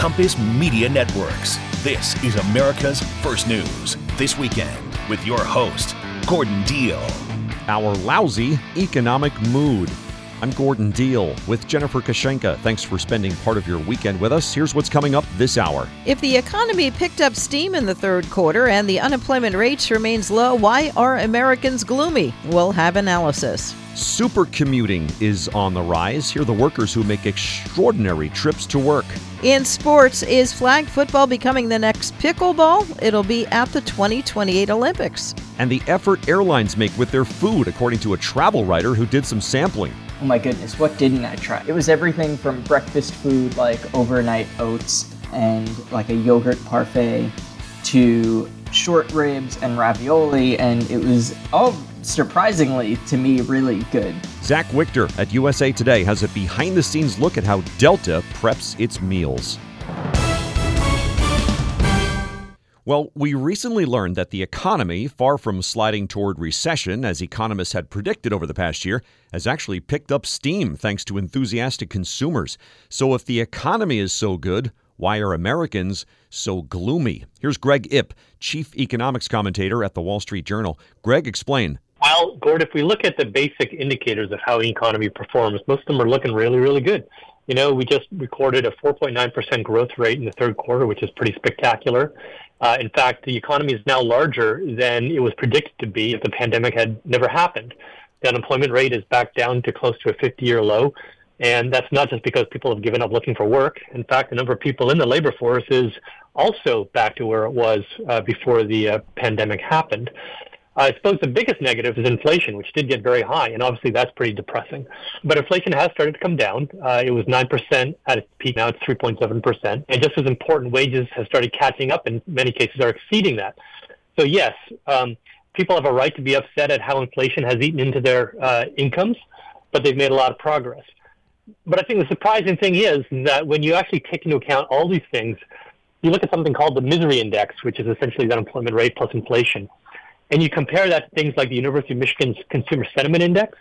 Compass Media Networks. This is America's First News. This weekend with your host, Gordon Deal. Our lousy economic mood. I'm Gordon Deal with Jennifer Kushinka. Thanks for spending part of your weekend with us. Here's what's coming up this hour. If the economy picked up steam in the third quarter and the unemployment rate remains low, why are Americans gloomy? We'll have analysis. Super commuting is on the rise. Here are the workers who make extraordinary trips to work. In sports, is flag football becoming the next pickleball? It'll be at the 2028 Olympics. And the effort airlines make with their food, according to a travel writer who did some sampling. Oh my goodness, what didn't I try? It was everything from breakfast food like overnight oats and like a yogurt parfait to short ribs and ravioli, and it was all surprisingly to me really good. Zach Wichter at USA Today has a behind the scenes look at how Delta preps its meals. Well, we recently learned that the economy, far from sliding toward recession as economists had predicted over the past year, has actually picked up steam thanks to enthusiastic consumers. So, if the economy is so good, why are Americans so gloomy? Here's Greg Ip, chief economics commentator at the Wall Street Journal. Greg, explain. Well, Gord, if we look at the basic indicators of how the economy performs, most of them are looking really, really good. You know, we just recorded a 4.9% growth rate in the third quarter, which is pretty spectacular. Uh, in fact, the economy is now larger than it was predicted to be if the pandemic had never happened. The unemployment rate is back down to close to a 50 year low. And that's not just because people have given up looking for work. In fact, the number of people in the labor force is also back to where it was uh, before the uh, pandemic happened. I suppose the biggest negative is inflation, which did get very high, and obviously that's pretty depressing. But inflation has started to come down. Uh, it was 9% at its peak, now it's 3.7%. And just as important, wages have started catching up, in many cases are exceeding that. So, yes, um, people have a right to be upset at how inflation has eaten into their uh, incomes, but they've made a lot of progress. But I think the surprising thing is that when you actually take into account all these things, you look at something called the misery index, which is essentially the unemployment rate plus inflation and you compare that to things like the University of Michigan's Consumer Sentiment Index,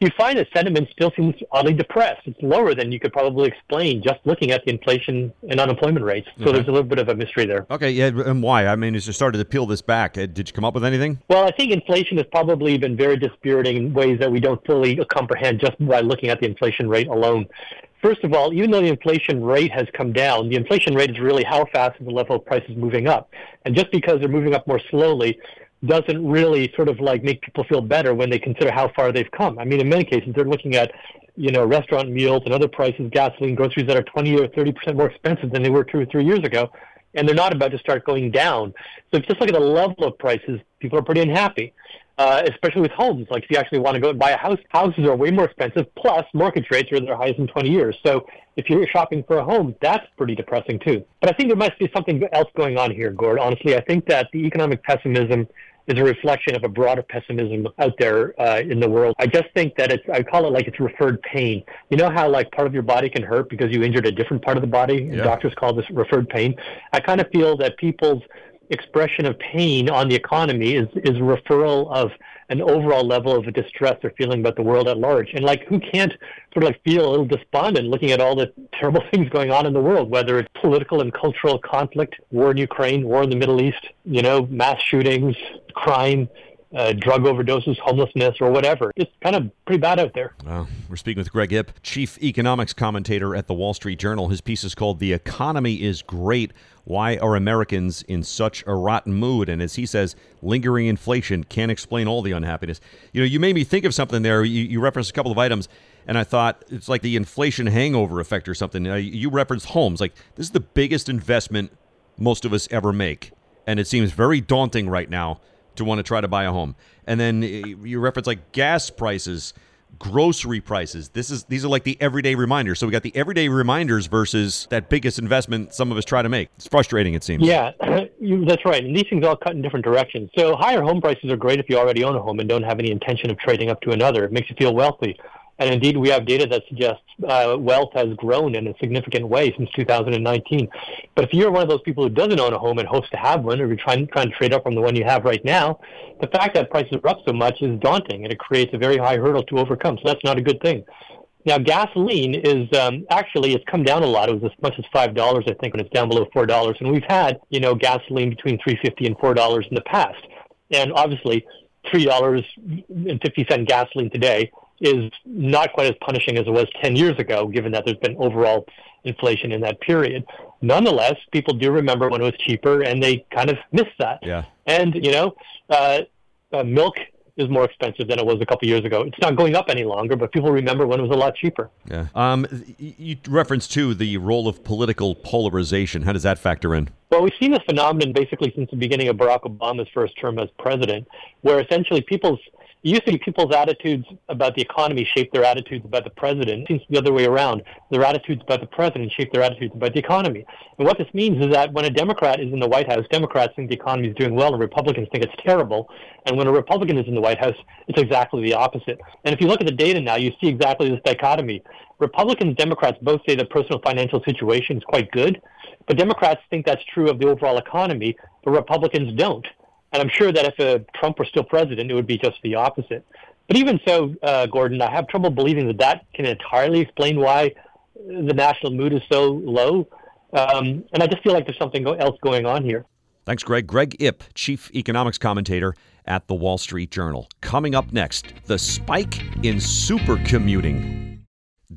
you find that sentiment still seems oddly depressed. It's lower than you could probably explain just looking at the inflation and unemployment rates. So okay. there's a little bit of a mystery there. Okay, yeah, and why? I mean, as you started to peel this back, uh, did you come up with anything? Well, I think inflation has probably been very dispiriting in ways that we don't fully comprehend just by looking at the inflation rate alone. First of all, even though the inflation rate has come down, the inflation rate is really how fast is the level of prices moving up. And just because they're moving up more slowly doesn't really sort of like make people feel better when they consider how far they've come. I mean, in many cases, they're looking at, you know, restaurant meals and other prices, gasoline, groceries that are 20 or 30 percent more expensive than they were two or three years ago, and they're not about to start going down. So if you just look at the level of prices, people are pretty unhappy. Uh, especially with homes. Like if you actually want to go and buy a house, houses are way more expensive. Plus, mortgage rates are their highest in 20 years. So if you're shopping for a home, that's pretty depressing too. But I think there must be something else going on here, Gord. Honestly, I think that the economic pessimism is a reflection of a broader pessimism out there uh, in the world. I just think that it's, I call it like it's referred pain. You know how like part of your body can hurt because you injured a different part of the body? And doctors call this referred pain. I kind of feel that people's expression of pain on the economy is, is a referral of an overall level of distress they're feeling about the world at large. And like, who can't sort of like feel a little despondent looking at all the terrible things going on in the world, whether it's political and cultural conflict, war in Ukraine, war in the Middle East, you know, mass shootings, crime, uh, drug overdoses, homelessness, or whatever. It's kind of pretty bad out there. We're speaking with Greg Ip, chief economics commentator at the Wall Street Journal. His piece is called The Economy is Great. Why are Americans in such a rotten mood? And as he says, lingering inflation can't explain all the unhappiness. You know, you made me think of something there. You, you referenced a couple of items, and I thought it's like the inflation hangover effect or something. Uh, you referenced homes. Like, this is the biggest investment most of us ever make. And it seems very daunting right now to want to try to buy a home. And then uh, you reference like gas prices grocery prices. This is these are like the everyday reminders. So we got the everyday reminders versus that biggest investment some of us try to make. It's frustrating, it seems. Yeah, that's right. And these things all cut in different directions. So higher home prices are great if you already own a home and don't have any intention of trading up to another. It makes you feel wealthy. And indeed, we have data that suggests uh, wealth has grown in a significant way since 2019. But if you're one of those people who doesn't own a home and hopes to have one, or you're trying, trying to trade up from the one you have right now, the fact that prices are up so much is daunting, and it creates a very high hurdle to overcome. So that's not a good thing. Now, gasoline is um, actually it's come down a lot. It was as much as five dollars, I think, when it's down below four dollars. And we've had you know gasoline between three fifty and four dollars in the past. And obviously, three dollars and fifty cent gasoline today is not quite as punishing as it was ten years ago, given that there's been overall inflation in that period. Nonetheless, people do remember when it was cheaper, and they kind of miss that. Yeah. And you know, uh, uh, milk is more expensive than it was a couple years ago. It's not going up any longer, but people remember when it was a lot cheaper. Yeah. Um, you referenced to the role of political polarization. How does that factor in? Well, we've seen this phenomenon basically since the beginning of Barack Obama's first term as president, where essentially people's to be people's attitudes about the economy shape their attitudes about the president. It seems the other way around. Their attitudes about the president shape their attitudes about the economy. And what this means is that when a Democrat is in the White House, Democrats think the economy is doing well and Republicans think it's terrible. And when a Republican is in the White House, it's exactly the opposite. And if you look at the data now, you see exactly this dichotomy. Republicans, Democrats both say the personal financial situation is quite good, but Democrats think that's true of the overall economy, but Republicans don't. And I'm sure that if uh, Trump were still president, it would be just the opposite. But even so, uh, Gordon, I have trouble believing that that can entirely explain why the national mood is so low. Um, and I just feel like there's something else going on here. Thanks, Greg. Greg Ip, chief economics commentator at the Wall Street Journal. Coming up next, the spike in super commuting.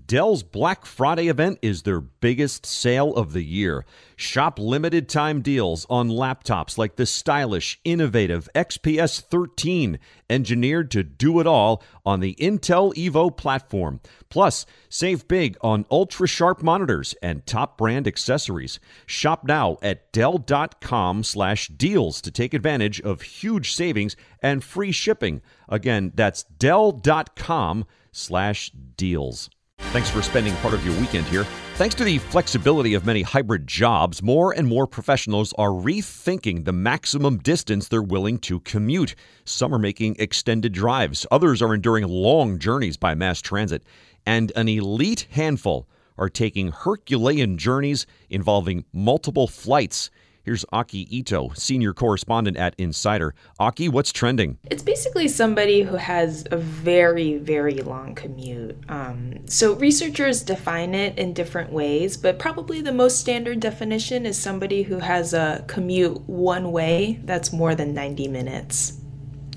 Dell's Black Friday event is their biggest sale of the year. Shop limited time deals on laptops like the stylish, innovative XPS 13, engineered to do it all on the Intel Evo platform. Plus, save big on ultra sharp monitors and top brand accessories. Shop now at dell.com/deals to take advantage of huge savings and free shipping. Again, that's dell.com/deals. Thanks for spending part of your weekend here. Thanks to the flexibility of many hybrid jobs, more and more professionals are rethinking the maximum distance they're willing to commute. Some are making extended drives, others are enduring long journeys by mass transit, and an elite handful are taking Herculean journeys involving multiple flights. Here's Aki Ito, senior correspondent at Insider. Aki, what's trending? It's basically somebody who has a very, very long commute. Um, so researchers define it in different ways, but probably the most standard definition is somebody who has a commute one way that's more than 90 minutes.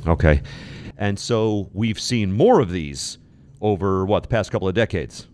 Okay. And so we've seen more of these over what, the past couple of decades?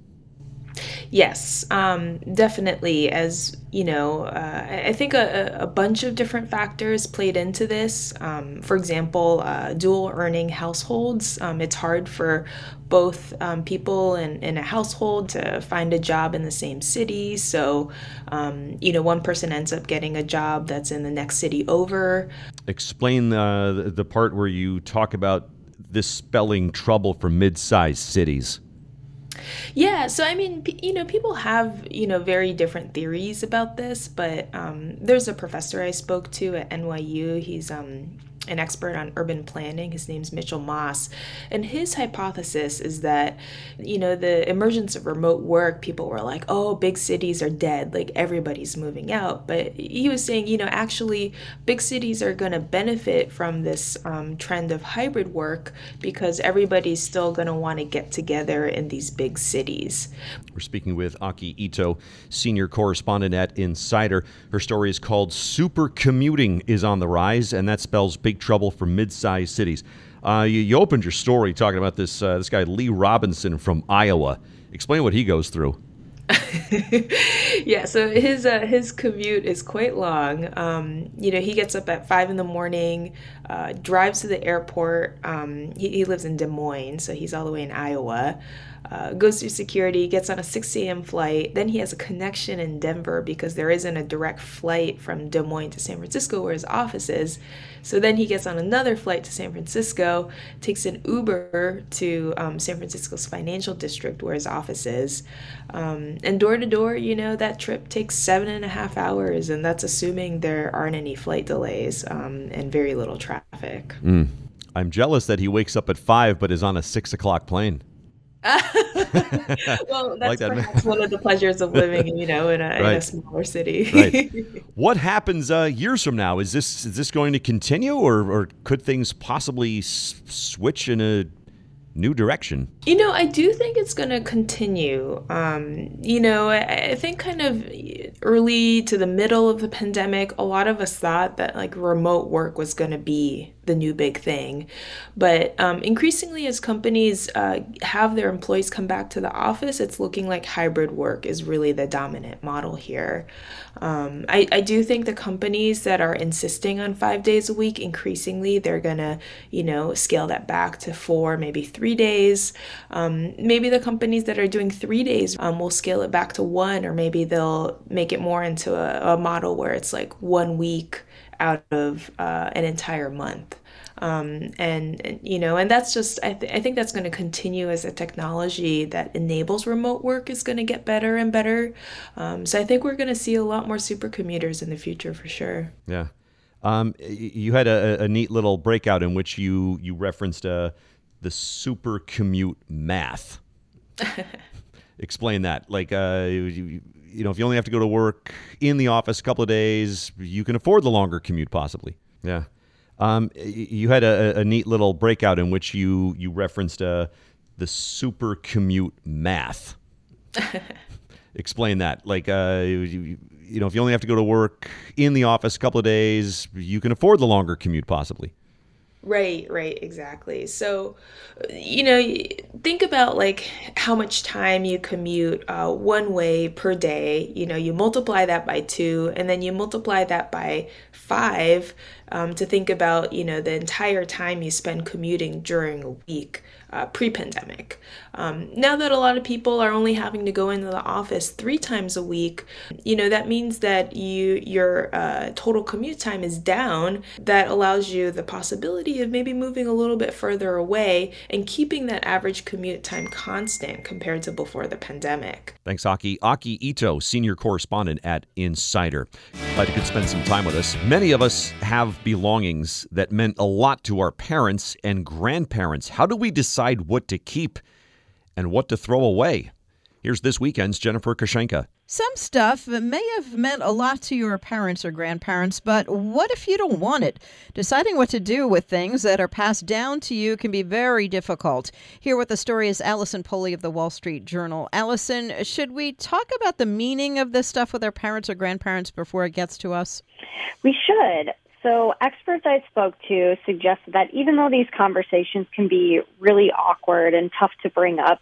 Yes, um, definitely. As you know, uh, I think a, a, bunch of different factors played into this. Um, for example, uh, dual earning households. Um, it's hard for both um, people in, in a household to find a job in the same city. So, um, you know, one person ends up getting a job that's in the next city over. Explain uh, the part where you talk about this spelling trouble for mid sized cities. Yeah, so I mean, you know, people have, you know, very different theories about this, but um, there's a professor I spoke to at NYU. He's um, an expert on urban planning. His name's Mitchell Moss. And his hypothesis is that, you know, the emergence of remote work, people were like, oh, big cities are dead, like everybody's moving out. But he was saying, you know, actually, big cities are going to benefit from this um, trend of hybrid work because everybody's still going to want to get together in these big cities. We're speaking with Aki Ito, senior correspondent at Insider. Her story is called Super Commuting is on the Rise, and that spells big trouble for mid-sized cities. Uh, you, you, opened your story talking about this uh, this guy Lee Robinson from Iowa. Explain what he goes through. yeah, so his uh, his commute is quite long. Um, you know, he gets up at five in the morning, uh, drives to the airport. Um, he, he lives in Des Moines, so he's all the way in Iowa uh, goes through security, gets on a 6 a.m. flight. Then he has a connection in Denver because there isn't a direct flight from Des Moines to San Francisco where his office is. So then he gets on another flight to San Francisco, takes an Uber to um, San Francisco's financial district where his office is. Um, and door to door, you know, that trip takes seven and a half hours, and that's assuming there aren't any flight delays um, and very little traffic. Mm. I'm jealous that he wakes up at five but is on a six o'clock plane. well, that's like that. perhaps one of the pleasures of living, you know, in a, right. in a smaller city. right. What happens uh, years from now? Is this is this going to continue, or or could things possibly s- switch in a new direction. You know, I do think it's going to continue. Um, you know, I, I, think kind of early to the middle of the pandemic, a lot of us thought that like remote work was going to be the new big thing. But um, increasingly, as companies uh, have their employees come back to the office, it's looking like hybrid work is really the dominant model here. Um, I, I do think the companies that are insisting on five days a week, increasingly, they're going to, you know, scale that back to four, maybe three days. Um, maybe the companies that are doing three days um, will scale it back to one, or maybe they'll make it more into a, a model where it's like one week out of uh, an entire month. Um, and, and, you know and that's just I, th- I think that's going to continue as a technology that enables remote work is going to get better and better. Um, so i think we're going to see a lot more super commuters in the future for sure. Yeah. Um, you had a, a, neat little breakout in which you you referenced uh, the super commute math. Explain that. Like uh, you, you know, if you only have to go to work in the office a couple of days, you can afford the longer commute, possibly. Yeah. Um, you had a, a, neat little breakout in which you you referenced uh, the super commute math. Explain that. Like, uh, you, you know, if you only have to go to work in the office a couple of days, you can afford the longer commute, possibly. Right, right, exactly. So, you know, think about like how much time you commute uh, one way per day. You know, you multiply that by two, and then you multiply that by five um, to think about, you know, the entire time you spend commuting during a week uh, pre pandemic. Um, now that a lot of people are only having to go into the office three times a week, you know, that means that you your uh, total commute time is down. That allows you the possibility of maybe moving a little bit further away and keeping that average commute time constant compared to before the pandemic. Thanks, Aki. Aki Ito, senior correspondent at Insider. Glad you could spend some time with us. Many of us have belongings that meant a lot to our parents and grandparents. How do we decide what to keep and what to throw away? Here's this weekend's Jennifer Kushinka. Some stuff may have meant a lot to your parents or grandparents, but what if you don't want it? Deciding what to do with things that are passed down to you can be very difficult. Here with the story is Allison Pohle of the Wall Street Journal. Allison, should we talk about the meaning of this stuff with our parents or grandparents before it gets to us? We should. So, experts I spoke to suggested that even though these conversations can be really awkward and tough to bring up,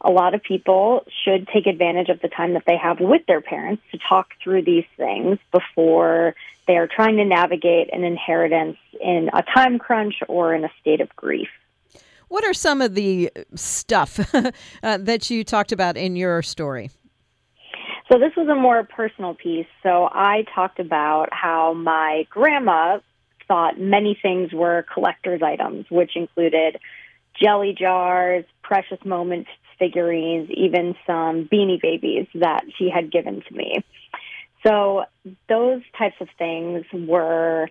a lot of people should take advantage of the time that they have with their parents to talk through these things before they are trying to navigate an inheritance in a time crunch or in a state of grief. What are some of the stuff uh, that you talked about in your story? So this was a more personal piece. So I talked about how my grandma thought many things were collector's items, which included jelly jars, precious moments figurines, even some beanie babies that she had given to me. So those types of things were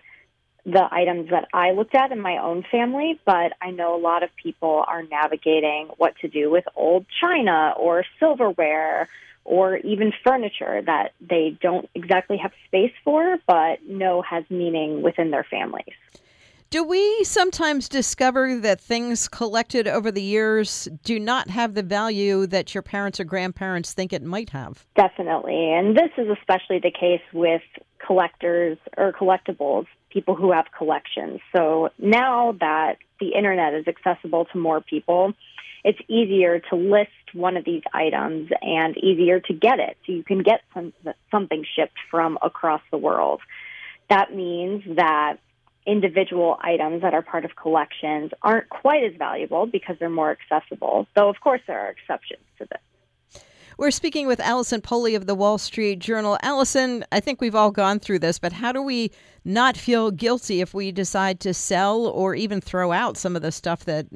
the items that I looked at in my own family, but I know a lot of people are navigating what to do with old china or silverware or even furniture that they don't exactly have space for, but know has meaning within their families. Do we sometimes discover that things collected over the years do not have the value that your parents or grandparents think it might have? Definitely. And this is especially the case with collectors or collectibles, people who have collections. So now that the internet is accessible to more people, it's easier to list one of these items and easier to get it. So you can get some, something shipped from across the world. That means that individual items that are part of collections aren't quite as valuable because they're more accessible, though, of course, there are exceptions to this. We're speaking with Allison Pohle of the Wall Street Journal. Allison, I think we've all gone through this, but how do we not feel guilty if we decide to sell or even throw out some of the stuff that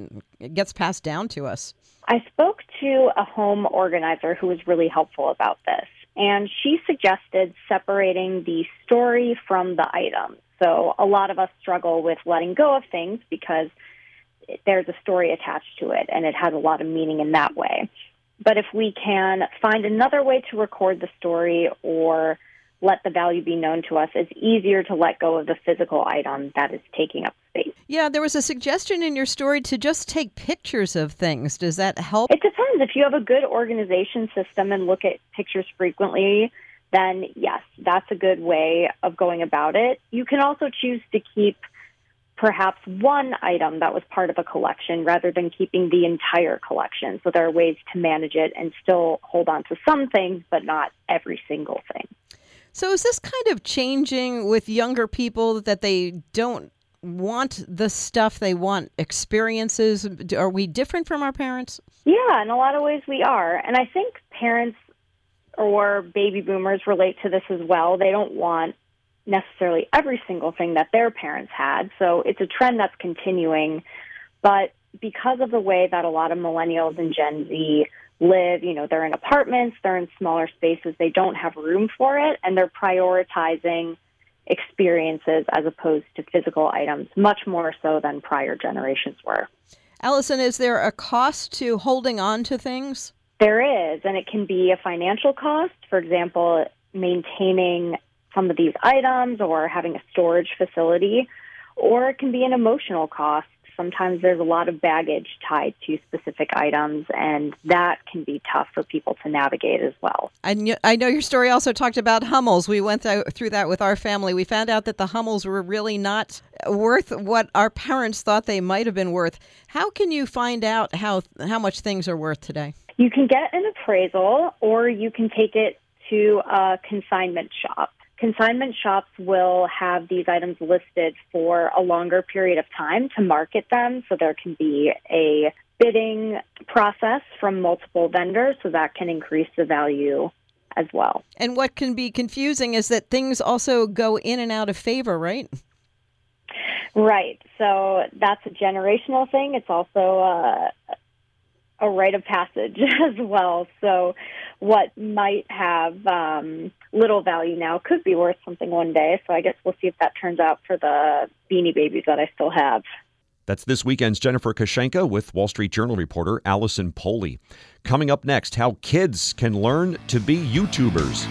gets passed down to us? I spoke to a home organizer who was really helpful about this, and she suggested separating the story from the item. So a lot of us struggle with letting go of things because there's a story attached to it and it has a lot of meaning in that way. But if we can find another way to record the story or let the value be known to us, it's easier to let go of the physical item that is taking up space. Yeah, there was a suggestion in your story to just take pictures of things. Does that help? It depends. If you have a good organization system and look at pictures frequently, then yes, that's a good way of going about it. You can also choose to keep perhaps one item that was part of a collection rather than keeping the entire collection. So there are ways to manage it and still hold on to some things, but not every single thing. So is this kind of changing with younger people that they don't want the stuff they want experiences are we different from our parents yeah in a lot of ways we are and i think parents or baby boomers relate to this as well they don't want necessarily every single thing that their parents had so it's a trend that's continuing but because of the way that a lot of millennials and gen z live you know they're in apartments they're in smaller spaces they don't have room for it and they're prioritizing experiences as opposed to physical items, much more so than prior generations were. Allison, is there a cost to holding on to things? There is, and it can be a financial cost. For example, maintaining some of these items or having a storage facility, or it can be an emotional cost sometimes there's a lot of baggage tied to specific items, and that can be tough for people to navigate as well. I, I know your story also talked about Hummels. We went th- through that with our family. We found out that the Hummels were really not worth what our parents thought they might have been worth. How can you find out how how much things are worth today? You can get an appraisal, or you can take it to a consignment shop consignment shops will have these items listed for a longer period of time to market them. So there can be a bidding process from multiple vendors, so that can increase the value as well. And what can be confusing is that things also go in and out of favor, right? Right. So that's a generational thing. It's also a, a rite of passage as well. So what might have um, little value now could be worth something one day. So I guess we'll see if that turns out for the beanie babies that I still have. That's this weekend's Jennifer Kushinka with Wall Street Journal reporter Allison Pohle. Coming up next, how kids can learn to be YouTubers.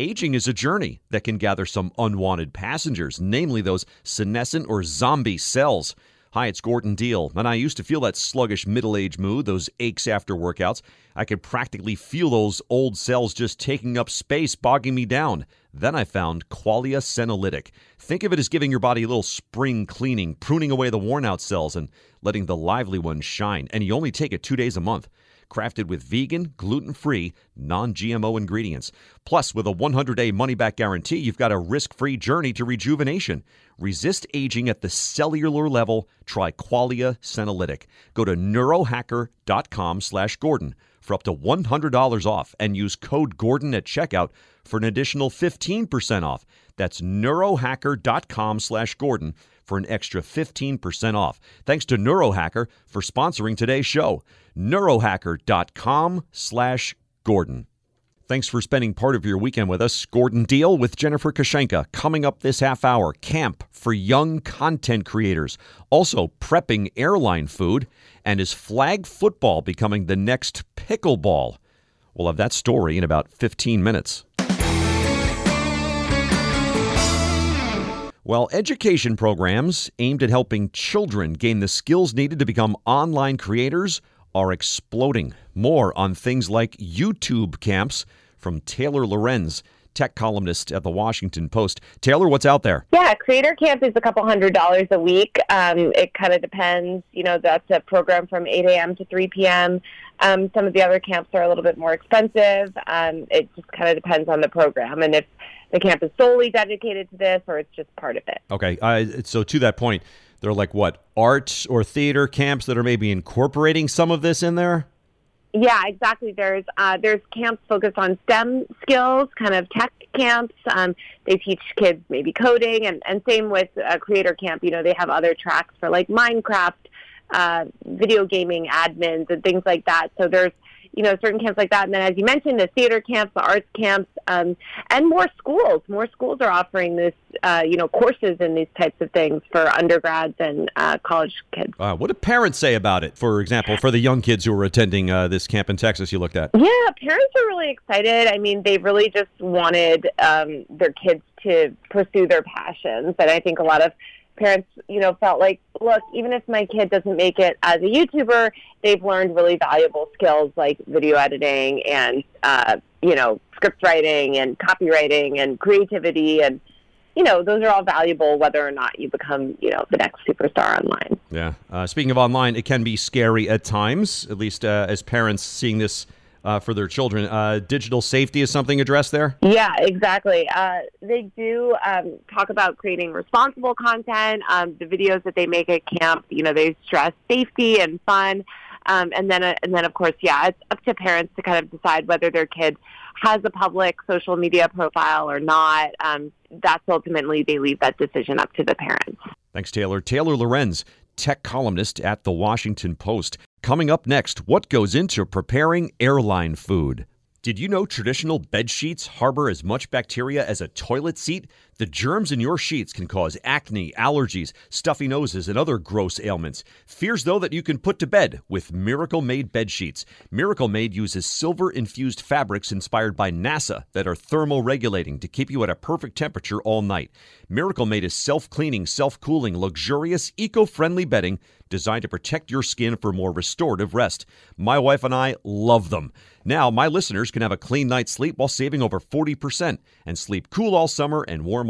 Aging is a journey that can gather some unwanted passengers, namely those senescent or zombie cells. Hi, it's Gordon Deal, and I used to feel that sluggish middle age mood, those aches after workouts. I could practically feel those old cells just taking up space, bogging me down. Then I found Qualia Senolytic. Think of it as giving your body a little spring cleaning, pruning away the worn out cells, and letting the lively ones shine. And you only take it two days a month crafted with vegan, gluten free, non GMO ingredients. Plus, with a 100 day money back guarantee, you've got a risk free journey to rejuvenation. Resist aging at the cellular level. Try Qualia Senolytic. Go to neurohacker.com slash Gordon for up to $100 off and use code Gordon at checkout for an additional 15% off. That's neurohacker.com slash Gordon for an extra 15% off. Thanks to Neurohacker for sponsoring today's show. Neurohacker.com slash Gordon. Thanks for spending part of your weekend with us. Gordon Deal with Jennifer Kushinka. Coming up this half hour, camp for young content creators. Also, prepping airline food. And is flag football becoming the next pickleball? We'll have that story in about 15 minutes. Well, education programs aimed at helping children gain the skills needed to become online creators are exploding. More on things like YouTube camps from Taylor Lorenz tech columnist at the Washington Post. Taylor, what's out there? Yeah, Creator Camp is a couple hundred dollars a week. Um, it kind of depends. You know, that's a program from 8 a.m. to 3 p.m. Um, some of the other camps are a little bit more expensive. Um, it just kind of depends on the program and if the camp is solely dedicated to this or it's just part of it. Okay. Uh, so to that point, they're like what art or theater camps that are maybe incorporating some of this in there. Yeah, exactly. There's uh, there's camps focused on STEM skills, kind of tech camps. Um, they teach kids maybe coding, and, and same with uh, Creator Camp. You know, they have other tracks for like Minecraft, uh, video gaming admins, and things like that. So there's you know, certain camps like that. And then, as you mentioned, the theater camps, the arts camps, um, and more schools. More schools are offering this, uh, you know, courses in these types of things for undergrads and uh, college kids. Uh, what do parents say about it? For example, for the young kids who are attending uh, this camp in Texas, you looked at. Yeah, parents are really excited. I mean, they really just wanted um, their kids to pursue their passions, and I think a lot of parents, you know, felt like, look, even if my kid doesn't make it as a YouTuber, they've learned really valuable skills like video editing and, uh, you know, script writing and copywriting and creativity and you know, those are all valuable whether or not you become, you know, the next superstar online. Yeah. Uh, speaking of online, it can be scary at times, at least uh, as parents seeing this uh, for their children. Uh, digital safety is something addressed there? Yeah, exactly. Uh, they do um, talk about creating responsible content. Um, the videos that they make at camp, you know, they stress safety and fun. Um, and then, uh, and then, of course, yeah, it's up to parents to kind of decide whether their kid has a public social media profile or not. Um, that's ultimately they leave that decision up to the parents. Thanks, Taylor. Taylor Lorenz, tech columnist at the Washington Post. Coming up next, what goes into preparing airline food? Did you know traditional bed sheets harbor as much bacteria as a toilet seat? The germs in your sheets can cause acne, allergies, stuffy noses, and other gross ailments. Fears, though, that you can put to bed with Miracle Made bed sheets. Miracle Made uses silver infused fabrics inspired by NASA that are thermoregulating to keep you at a perfect temperature all night. Miracle Made is self cleaning, self cooling, luxurious, eco friendly bedding designed to protect your skin for more restorative rest. My wife and I love them. Now, my listeners can have a clean night's sleep while saving over 40% and sleep cool all summer and warm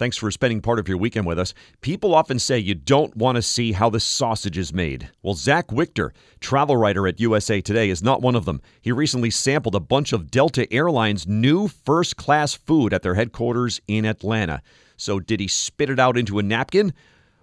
Thanks for spending part of your weekend with us. People often say you don't want to see how the sausage is made. Well, Zach Wichter, travel writer at USA Today, is not one of them. He recently sampled a bunch of Delta Airlines' new first class food at their headquarters in Atlanta. So, did he spit it out into a napkin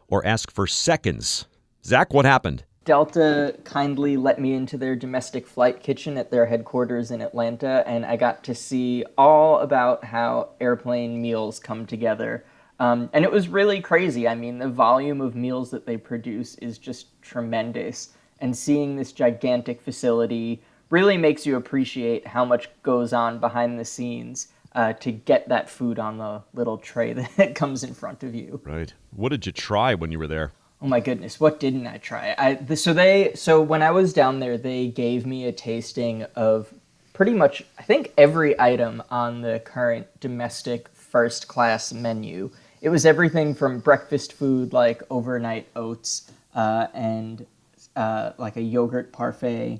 or ask for seconds? Zach, what happened? Delta kindly let me into their domestic flight kitchen at their headquarters in Atlanta, and I got to see all about how airplane meals come together. Um, and it was really crazy. I mean, the volume of meals that they produce is just tremendous. And seeing this gigantic facility really makes you appreciate how much goes on behind the scenes uh, to get that food on the little tray that comes in front of you. Right. What did you try when you were there? Oh my goodness, what didn't I try? I so they so when I was down there, they gave me a tasting of pretty much I think every item on the current domestic first class menu. It was everything from breakfast food like overnight oats uh, and uh, like a yogurt parfait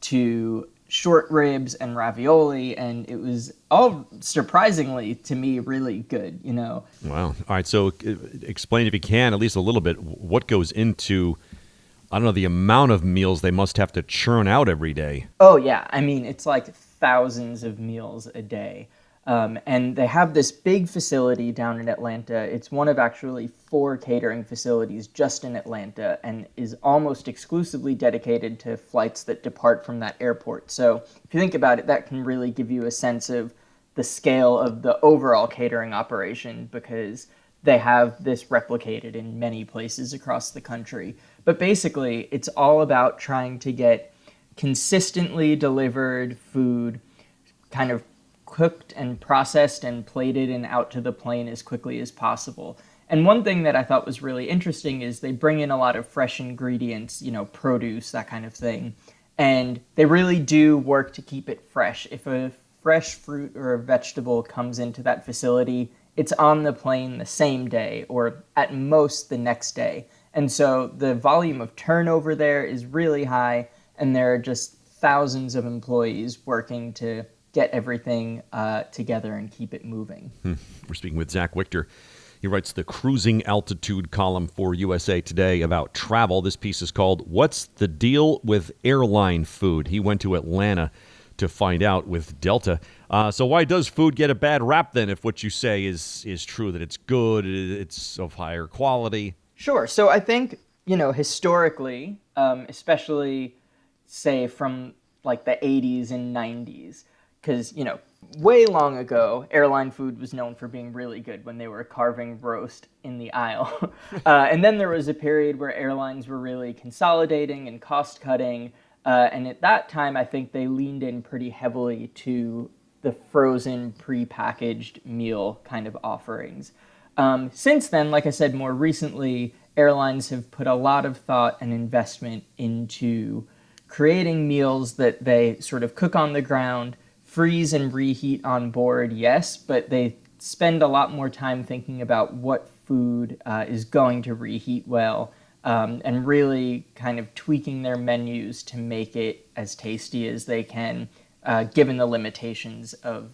to short ribs and ravioli, and it was all surprisingly to me really good. You know. Wow. All right. So, uh, explain if you can, at least a little bit, what goes into. I don't know the amount of meals they must have to churn out every day. Oh yeah, I mean it's like thousands of meals a day. Um, and they have this big facility down in Atlanta. It's one of actually four catering facilities just in Atlanta and is almost exclusively dedicated to flights that depart from that airport. So, if you think about it, that can really give you a sense of the scale of the overall catering operation because they have this replicated in many places across the country. But basically, it's all about trying to get consistently delivered food kind of cooked and processed and plated and out to the plane as quickly as possible. And one thing that I thought was really interesting is they bring in a lot of fresh ingredients, you know, produce, that kind of thing. And they really do work to keep it fresh. If a fresh fruit or a vegetable comes into that facility, it's on the plane the same day or at most the next day. And so the volume of turnover there is really high, and there are just thousands of employees working to get everything uh, together and keep it moving. Hmm. We're speaking with Zach Wichter. He writes the cruising altitude column for USA Today about travel. This piece is called What's the Deal with Airline Food? He went to Atlanta to find out with Delta. Uh, so why does food get a bad rap then? If what you say is is true, that it's good, it's of higher quality. Sure. So I think you know historically, um, especially say from like the 80s and 90s, because you know way long ago, airline food was known for being really good when they were carving roast in the aisle. uh, and then there was a period where airlines were really consolidating and cost cutting. Uh, and at that time, I think they leaned in pretty heavily to the frozen, pre-packaged meal kind of offerings. Um, since then, like I said, more recently, airlines have put a lot of thought and investment into creating meals that they sort of cook on the ground – freeze and reheat on board, yes, but they spend a lot more time thinking about what food uh, is going to reheat well um, and really kind of tweaking their menus to make it as tasty as they can, uh, given the limitations of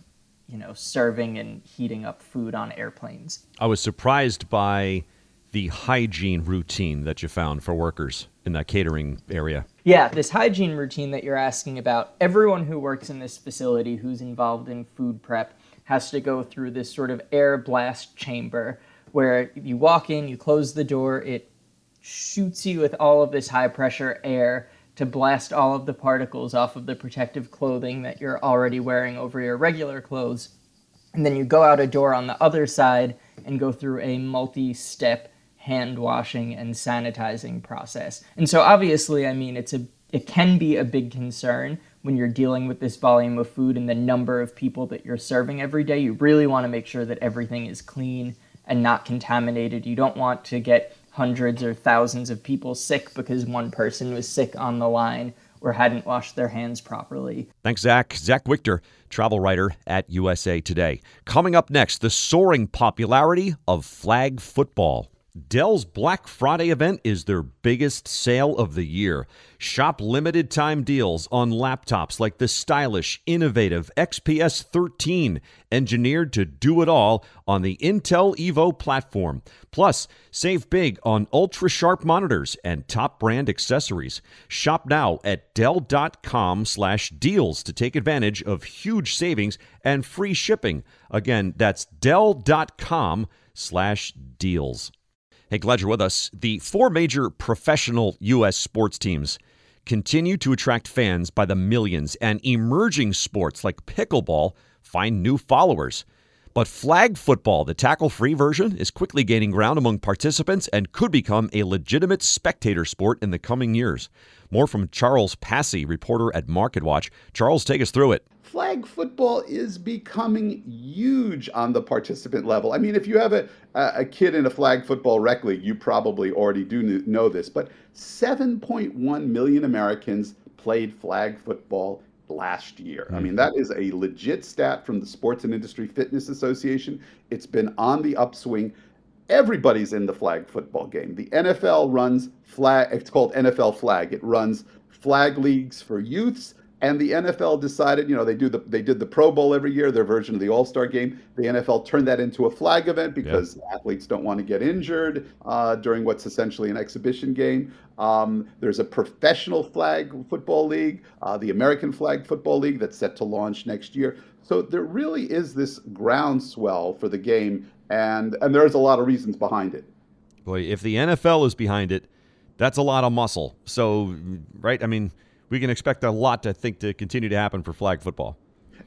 you know serving and heating up food on airplanes. I was surprised by the hygiene routine that you found for workers in that catering area. Yeah, this hygiene routine that you're asking about, everyone who works in this facility who's involved in food prep has to go through this sort of air blast chamber where you walk in, you close the door, it shoots you with all of this high pressure air to blast all of the particles off of the protective clothing that you're already wearing over your regular clothes. And then you go out a door on the other side and go through a multi step hand washing and sanitizing process. And so obviously, I mean, it's a it can be a big concern when you're dealing with this volume of food and the number of people that you're serving every day. You really want to make sure that everything is clean and not contaminated. You don't want to get hundreds or thousands of people sick because one person was sick on the line or hadn't washed their hands properly. Thanks, Zach. Zach Wichter, travel writer at USA Today. Coming up next, the soaring popularity of flag football. Dell's Black Friday event is their biggest sale of the year. Shop limited time deals on laptops like the stylish, innovative XPS 13, engineered to do it all on the Intel Evo platform. Plus, save big on ultra sharp monitors and top brand accessories. Shop now at dell.com/deals to take advantage of huge savings and free shipping. Again, that's dell.com/deals. Hey, glad you're with us. The four major professional U.S. sports teams continue to attract fans by the millions, and emerging sports like pickleball find new followers. But flag football, the tackle free version, is quickly gaining ground among participants and could become a legitimate spectator sport in the coming years. More from Charles Passy, reporter at MarketWatch. Charles, take us through it flag football is becoming huge on the participant level. I mean, if you have a, a kid in a flag football rec league, you probably already do know this, but 7.1 million Americans played flag football last year. I hmm. mean, that is a legit stat from the Sports and Industry Fitness Association. It's been on the upswing. Everybody's in the flag football game. The NFL runs flag, it's called NFL Flag. It runs flag leagues for youths and the NFL decided, you know, they do the they did the Pro Bowl every year, their version of the All Star Game. The NFL turned that into a flag event because yeah. athletes don't want to get injured uh, during what's essentially an exhibition game. Um, there's a professional flag football league, uh, the American Flag Football League, that's set to launch next year. So there really is this groundswell for the game, and and there's a lot of reasons behind it. Boy, if the NFL is behind it, that's a lot of muscle. So, right? I mean we can expect a lot to think to continue to happen for flag football.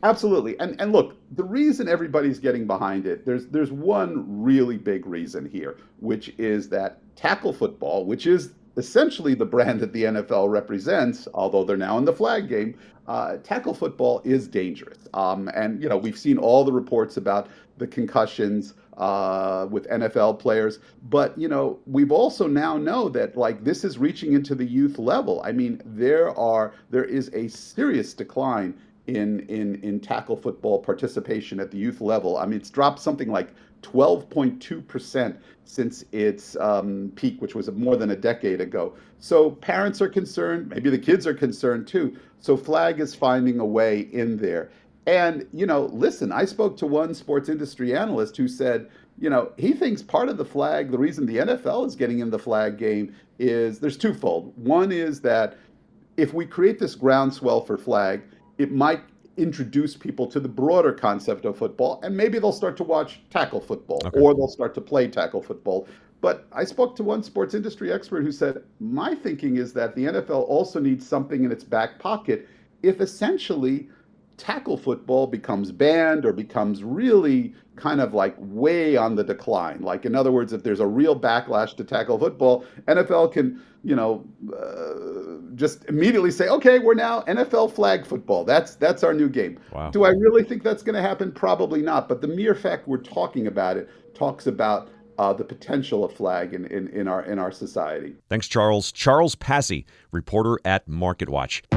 Absolutely. And and look, the reason everybody's getting behind it, there's there's one really big reason here, which is that tackle football, which is essentially the brand that the NFL represents, although they're now in the flag game, uh, tackle football is dangerous. Um, and you know, we've seen all the reports about the concussions, uh, with NFL players. But you know, we've also now know that like this is reaching into the youth level. I mean, there are there is a serious decline in in in tackle football participation at the youth level. I mean, it's dropped something like 12.2% since its um, peak, which was more than a decade ago. So parents are concerned, maybe the kids are concerned too. So Flag is finding a way in there. And, you know, listen, I spoke to one sports industry analyst who said, you know, he thinks part of the flag, the reason the NFL is getting in the flag game is there's twofold. One is that if we create this groundswell for flag, it might introduce people to the broader concept of football, and maybe they'll start to watch tackle football Okay. or they'll start to play tackle football. But I spoke to one sports industry expert who said, My thinking is that the NFL also needs something in its back pocket if essentially tackle football becomes banned or becomes really kind of like way on the decline. Like, in other words, if there's a real backlash to tackle football, NFL can, you know, uh, just immediately say, okay, we're now NFL flag football. That's that's our new game. Wow. Do I really think that's going to happen? Probably not. But the mere fact we're talking about it talks about uh, the potential of flag in, in, in our in our society. Thanks, Charles. Charles Passy, reporter at MarketWatch.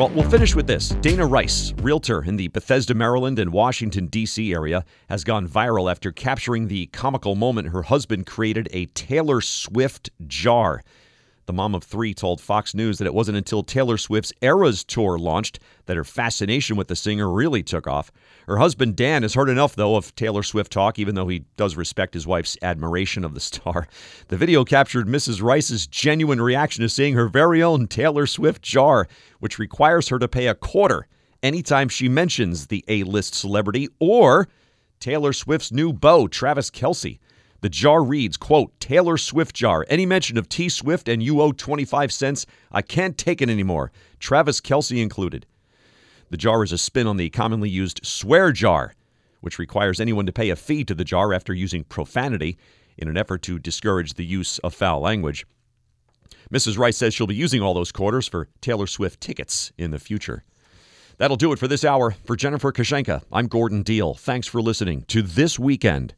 Well, we'll finish with this. Dana Rice, realtor in the Bethesda, Maryland and Washington, D.C. area, has gone viral after capturing the comical moment her husband created a Taylor Swift jar. The mom of three told Fox News that it wasn't until Taylor Swift's Eras tour launched that her fascination with the singer really took off. Her husband Dan has heard enough, though, of Taylor Swift talk, even though he does respect his wife's admiration of the star. The video captured Mrs. Rice's genuine reaction to seeing her very own Taylor Swift jar, which requires her to pay a quarter anytime she mentions the A list celebrity or Taylor Swift's new beau, Travis Kelce. The jar reads, quote, Taylor Swift jar. Any mention of T Swift and you owe 25 cents? I can't take it anymore. Travis Kelce included. The jar is a spin on the commonly used swear jar, which requires anyone to pay a fee to the jar after using profanity in an effort to discourage the use of foul language. Mrs. Rice says she'll be using all those quarters for Taylor Swift tickets in the future. That'll do it for this hour. For Jennifer Kushinka, I'm Gordon Deal. Thanks for listening to This Weekend